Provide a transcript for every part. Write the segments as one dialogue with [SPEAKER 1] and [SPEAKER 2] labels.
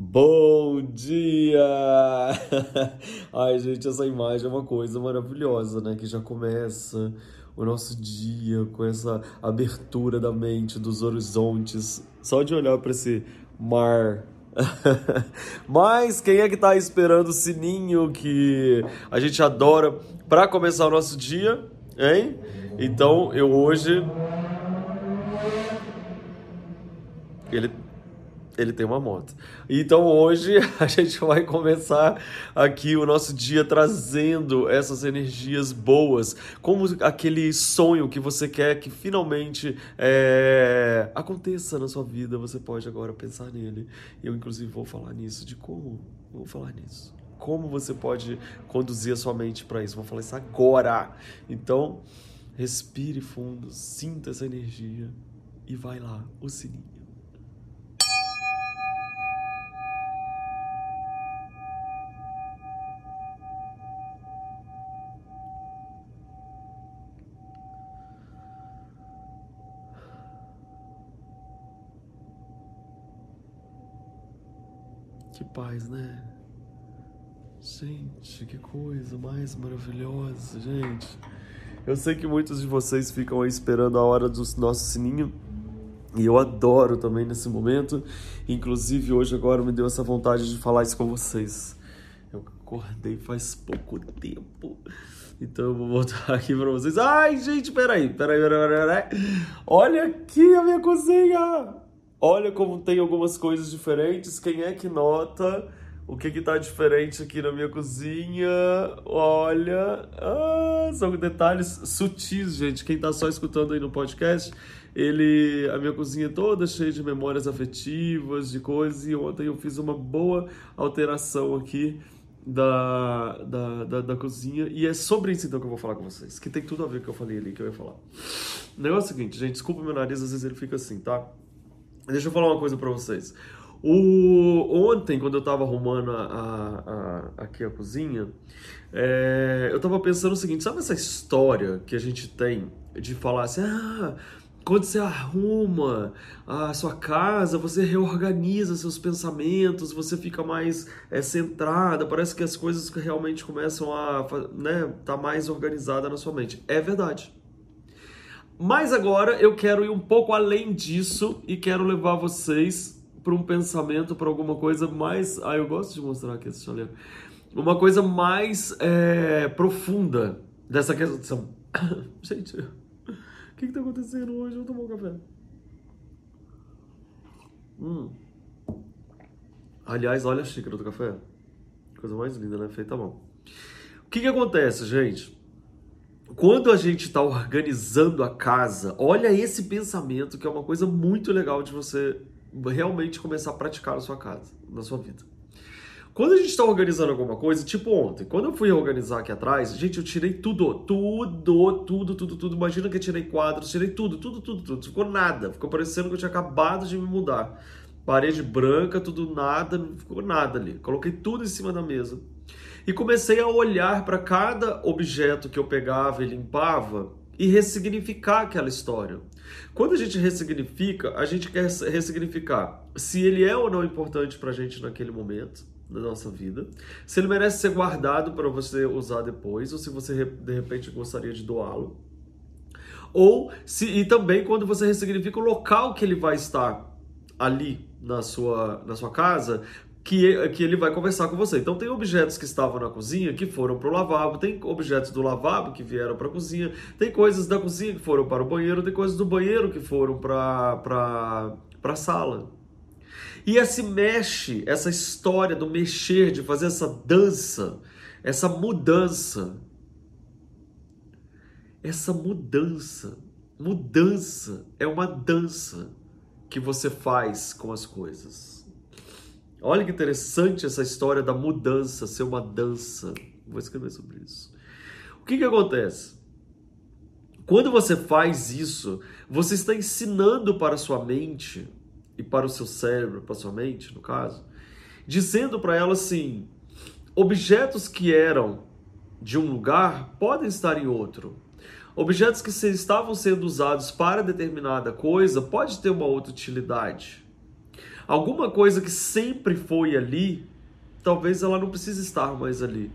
[SPEAKER 1] Bom dia! Ai, gente, essa imagem é uma coisa maravilhosa, né? Que já começa o nosso dia com essa abertura da mente, dos horizontes, só de olhar para esse mar. Mas quem é que tá esperando o sininho que a gente adora para começar o nosso dia, hein? Então, eu hoje ele ele tem uma moto. Então hoje a gente vai começar aqui o nosso dia trazendo essas energias boas, como aquele sonho que você quer que finalmente é, aconteça na sua vida. Você pode agora pensar nele. Eu, inclusive, vou falar nisso, de como. Vou falar nisso. Como você pode conduzir a sua mente para isso? Vou falar isso agora. Então, respire fundo, sinta essa energia e vai lá, o sininho. Que paz, né? Gente, que coisa mais maravilhosa, gente. Eu sei que muitos de vocês ficam aí esperando a hora do nosso sininho. E eu adoro também nesse momento. Inclusive, hoje agora me deu essa vontade de falar isso com vocês. Eu acordei faz pouco tempo. Então eu vou voltar aqui para vocês. Ai, gente, peraí, peraí, peraí, peraí. Olha aqui a minha cozinha! Olha como tem algumas coisas diferentes. Quem é que nota o que que tá diferente aqui na minha cozinha? Olha, ah, são detalhes sutis, gente. Quem tá só escutando aí no podcast, ele, a minha cozinha toda cheia de memórias afetivas, de coisas. E ontem eu fiz uma boa alteração aqui da, da, da, da, cozinha. E é sobre isso então que eu vou falar com vocês. Que tem tudo a ver com o que eu falei ali, que eu ia falar. O negócio é o seguinte, gente, desculpa meu nariz, às vezes ele fica assim, tá? Deixa eu falar uma coisa para vocês. O, ontem, quando eu estava arrumando a, a, a, aqui a cozinha, é, eu estava pensando o seguinte: sabe essa história que a gente tem de falar assim, ah, quando você arruma a sua casa, você reorganiza seus pensamentos, você fica mais é, centrada, parece que as coisas realmente começam a né, tá mais organizada na sua mente. É verdade. Mas agora eu quero ir um pouco além disso e quero levar vocês para um pensamento, para alguma coisa mais. Ah, eu gosto de mostrar aqui esse chaleiro. Uma coisa mais é, profunda dessa questão. Gente, o que está acontecendo hoje? Eu vou tomar um café. Hum. Aliás, olha a xícara do café. Coisa mais linda, né? Feita à mão. O que, que acontece, gente? Quando a gente está organizando a casa, olha esse pensamento que é uma coisa muito legal de você realmente começar a praticar na sua casa, na sua vida. Quando a gente está organizando alguma coisa, tipo ontem, quando eu fui organizar aqui atrás, gente, eu tirei tudo, tudo, tudo, tudo, tudo. Imagina que eu tirei quadros, tirei tudo, tudo, tudo, tudo. Ficou nada. Ficou parecendo que eu tinha acabado de me mudar. Parede branca, tudo nada, não ficou nada ali. Coloquei tudo em cima da mesa e comecei a olhar para cada objeto que eu pegava e limpava e ressignificar aquela história. Quando a gente ressignifica, a gente quer ressignificar se ele é ou não importante para a gente naquele momento da nossa vida, se ele merece ser guardado para você usar depois, ou se você de repente gostaria de doá-lo. Ou se e também quando você ressignifica o local que ele vai estar ali na sua, na sua casa, que, que ele vai conversar com você. Então tem objetos que estavam na cozinha que foram para o lavabo, tem objetos do lavabo que vieram para a cozinha, tem coisas da cozinha que foram para o banheiro, tem coisas do banheiro que foram para a sala. E esse mexe, essa história do mexer, de fazer essa dança, essa mudança, essa mudança, mudança é uma dança que você faz com as coisas. Olha que interessante essa história da mudança ser uma dança. Vou escrever sobre isso. O que, que acontece? Quando você faz isso, você está ensinando para a sua mente e para o seu cérebro, para a sua mente, no caso, dizendo para ela assim: objetos que eram de um lugar podem estar em outro. Objetos que estavam sendo usados para determinada coisa pode ter uma outra utilidade. Alguma coisa que sempre foi ali, talvez ela não precise estar mais ali.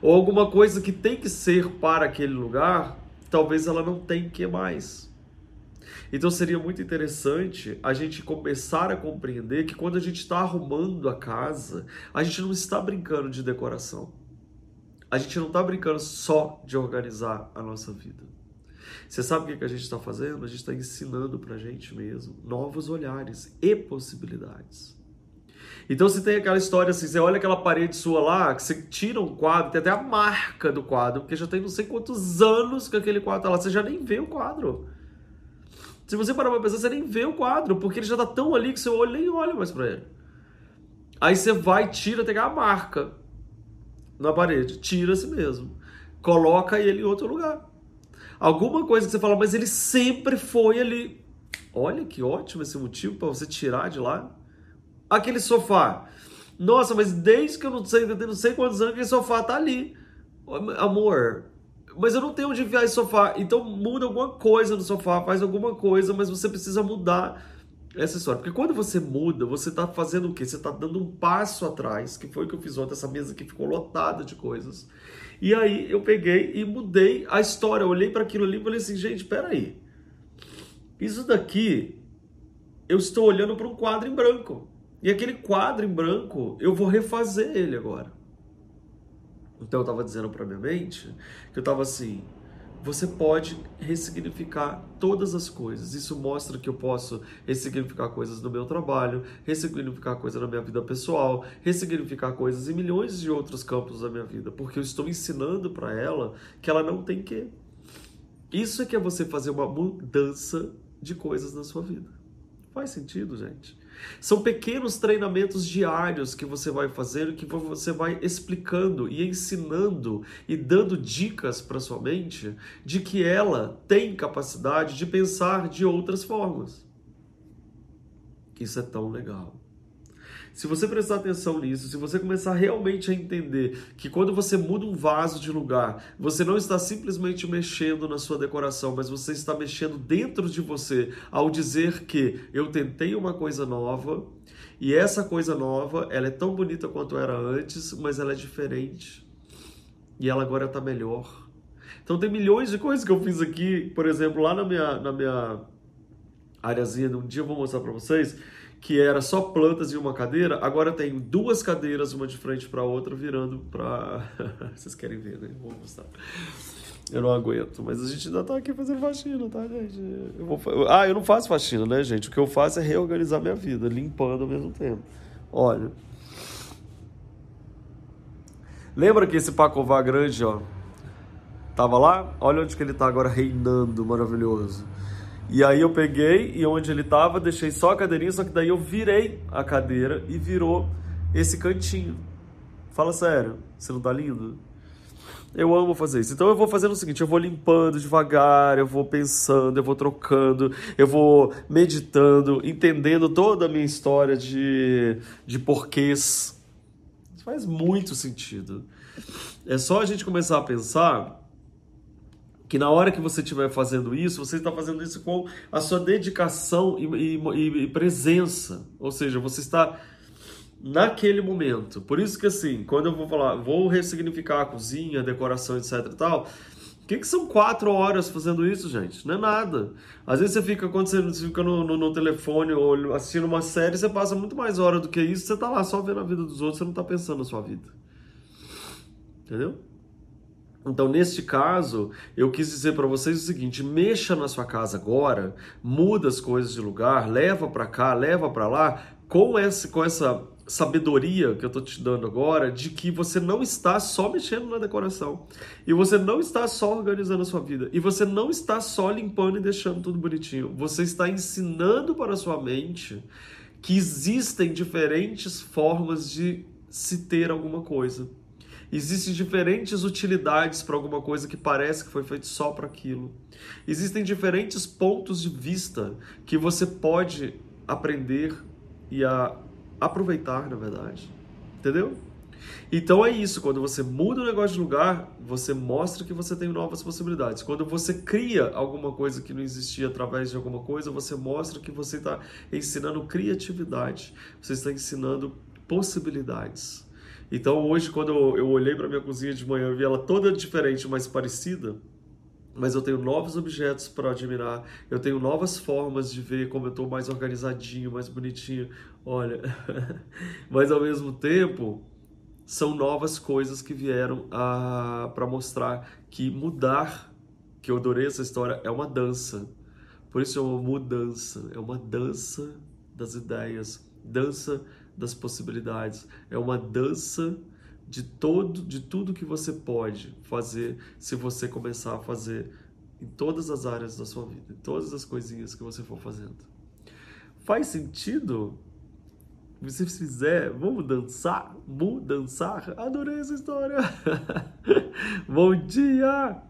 [SPEAKER 1] Ou alguma coisa que tem que ser para aquele lugar, talvez ela não tenha que mais. Então seria muito interessante a gente começar a compreender que quando a gente está arrumando a casa, a gente não está brincando de decoração. A gente não está brincando só de organizar a nossa vida. Você sabe o que a gente está fazendo? A gente está ensinando para a gente mesmo novos olhares e possibilidades. Então você tem aquela história assim, você olha aquela parede sua lá, que você tira um quadro, tem até a marca do quadro, porque já tem não sei quantos anos que aquele quadro tá lá, você já nem vê o quadro. Se você parar pra pensar, você nem vê o quadro, porque ele já tá tão ali que seu olho nem olha mais para ele. Aí você vai, tira, tem a marca na parede, tira se mesmo. Coloca ele em outro lugar. Alguma coisa que você fala, mas ele sempre foi ali. Olha que ótimo esse motivo para você tirar de lá. Aquele sofá. Nossa, mas desde que eu não sei, não sei quantos anos aquele sofá tá ali. Amor, mas eu não tenho onde enfiar esse sofá. Então muda alguma coisa no sofá, faz alguma coisa, mas você precisa mudar essa história. Porque quando você muda, você está fazendo o quê? Você está dando um passo atrás, que foi o que eu fiz ontem, essa mesa que ficou lotada de coisas. E aí eu peguei e mudei a história. Eu olhei para aquilo ali e falei assim, gente, peraí. Isso daqui, eu estou olhando para um quadro em branco. E aquele quadro em branco, eu vou refazer ele agora. Então eu estava dizendo para minha mente que eu estava assim, você pode ressignificar todas as coisas. Isso mostra que eu posso ressignificar coisas no meu trabalho, ressignificar coisas na minha vida pessoal, ressignificar coisas em milhões de outros campos da minha vida, porque eu estou ensinando para ela que ela não tem que. Isso é que é você fazer uma mudança de coisas na sua vida. Faz sentido, gente? São pequenos treinamentos diários que você vai fazer, que você vai explicando e ensinando e dando dicas para sua mente de que ela tem capacidade de pensar de outras formas. Isso é tão legal. Se você prestar atenção nisso, se você começar realmente a entender que quando você muda um vaso de lugar, você não está simplesmente mexendo na sua decoração, mas você está mexendo dentro de você ao dizer que eu tentei uma coisa nova e essa coisa nova, ela é tão bonita quanto era antes, mas ela é diferente. E ela agora está melhor. Então tem milhões de coisas que eu fiz aqui, por exemplo, lá na minha, na minha areazinha, um dia eu vou mostrar para vocês que era só plantas e uma cadeira, agora tem duas cadeiras, uma de frente para a outra, virando para. Vocês querem ver, né? Vou mostrar. Eu não aguento, mas a gente ainda tá aqui fazendo faxina, tá, gente? Eu vou... Ah, eu não faço faxina, né, gente? O que eu faço é reorganizar minha vida, limpando ao mesmo tempo. Olha. Lembra que esse Pacová grande, ó, tava lá? Olha onde que ele tá agora reinando, maravilhoso. E aí eu peguei e onde ele estava, deixei só a cadeirinha, só que daí eu virei a cadeira e virou esse cantinho. Fala sério, você não tá lindo? Eu amo fazer isso. Então eu vou fazendo o seguinte: eu vou limpando devagar, eu vou pensando, eu vou trocando, eu vou meditando, entendendo toda a minha história de, de porquês. Isso faz muito sentido. É só a gente começar a pensar que na hora que você estiver fazendo isso, você está fazendo isso com a sua dedicação e, e, e, presença. Ou seja, você está naquele momento. Por isso que assim, quando eu vou falar, vou ressignificar a cozinha, a decoração, etc tal, o que, que são quatro horas fazendo isso, gente? Não é nada. Às vezes você fica, quando você fica no, no, no telefone ou assistindo uma série, você passa muito mais hora do que isso, você está lá só vendo a vida dos outros, você não está pensando na sua vida. Entendeu? Então, neste caso, eu quis dizer para vocês o seguinte: mexa na sua casa agora, muda as coisas de lugar, leva para cá, leva para lá, com essa, com essa sabedoria que eu estou te dando agora, de que você não está só mexendo na decoração, e você não está só organizando a sua vida, e você não está só limpando e deixando tudo bonitinho. Você está ensinando para a sua mente que existem diferentes formas de se ter alguma coisa. Existem diferentes utilidades para alguma coisa que parece que foi feito só para aquilo. Existem diferentes pontos de vista que você pode aprender e a aproveitar, na verdade. Entendeu? Então é isso, quando você muda o negócio de lugar, você mostra que você tem novas possibilidades. Quando você cria alguma coisa que não existia através de alguma coisa, você mostra que você está ensinando criatividade, você está ensinando possibilidades. Então hoje, quando eu, olhei para minha cozinha de manhã, eu vi ela toda diferente, mas parecida mas eu tenho novos objetos para admirar, eu tenho novas formas de ver como eu estou mais organizadinho, mais bonitinho. Olha, mas ao mesmo tempo são novas coisas que vieram para mostrar que mudar, que eu adorei essa história, é uma dança. Por isso é uma mudança, é uma dança das ideias, dança das possibilidades, é uma dança de todo, de tudo que você pode fazer se você começar a fazer em todas as áreas da sua vida, em todas as coisinhas que você for fazendo. Faz sentido? Se fizer, vamos dançar? Vamos dançar? Adorei essa história! Bom dia!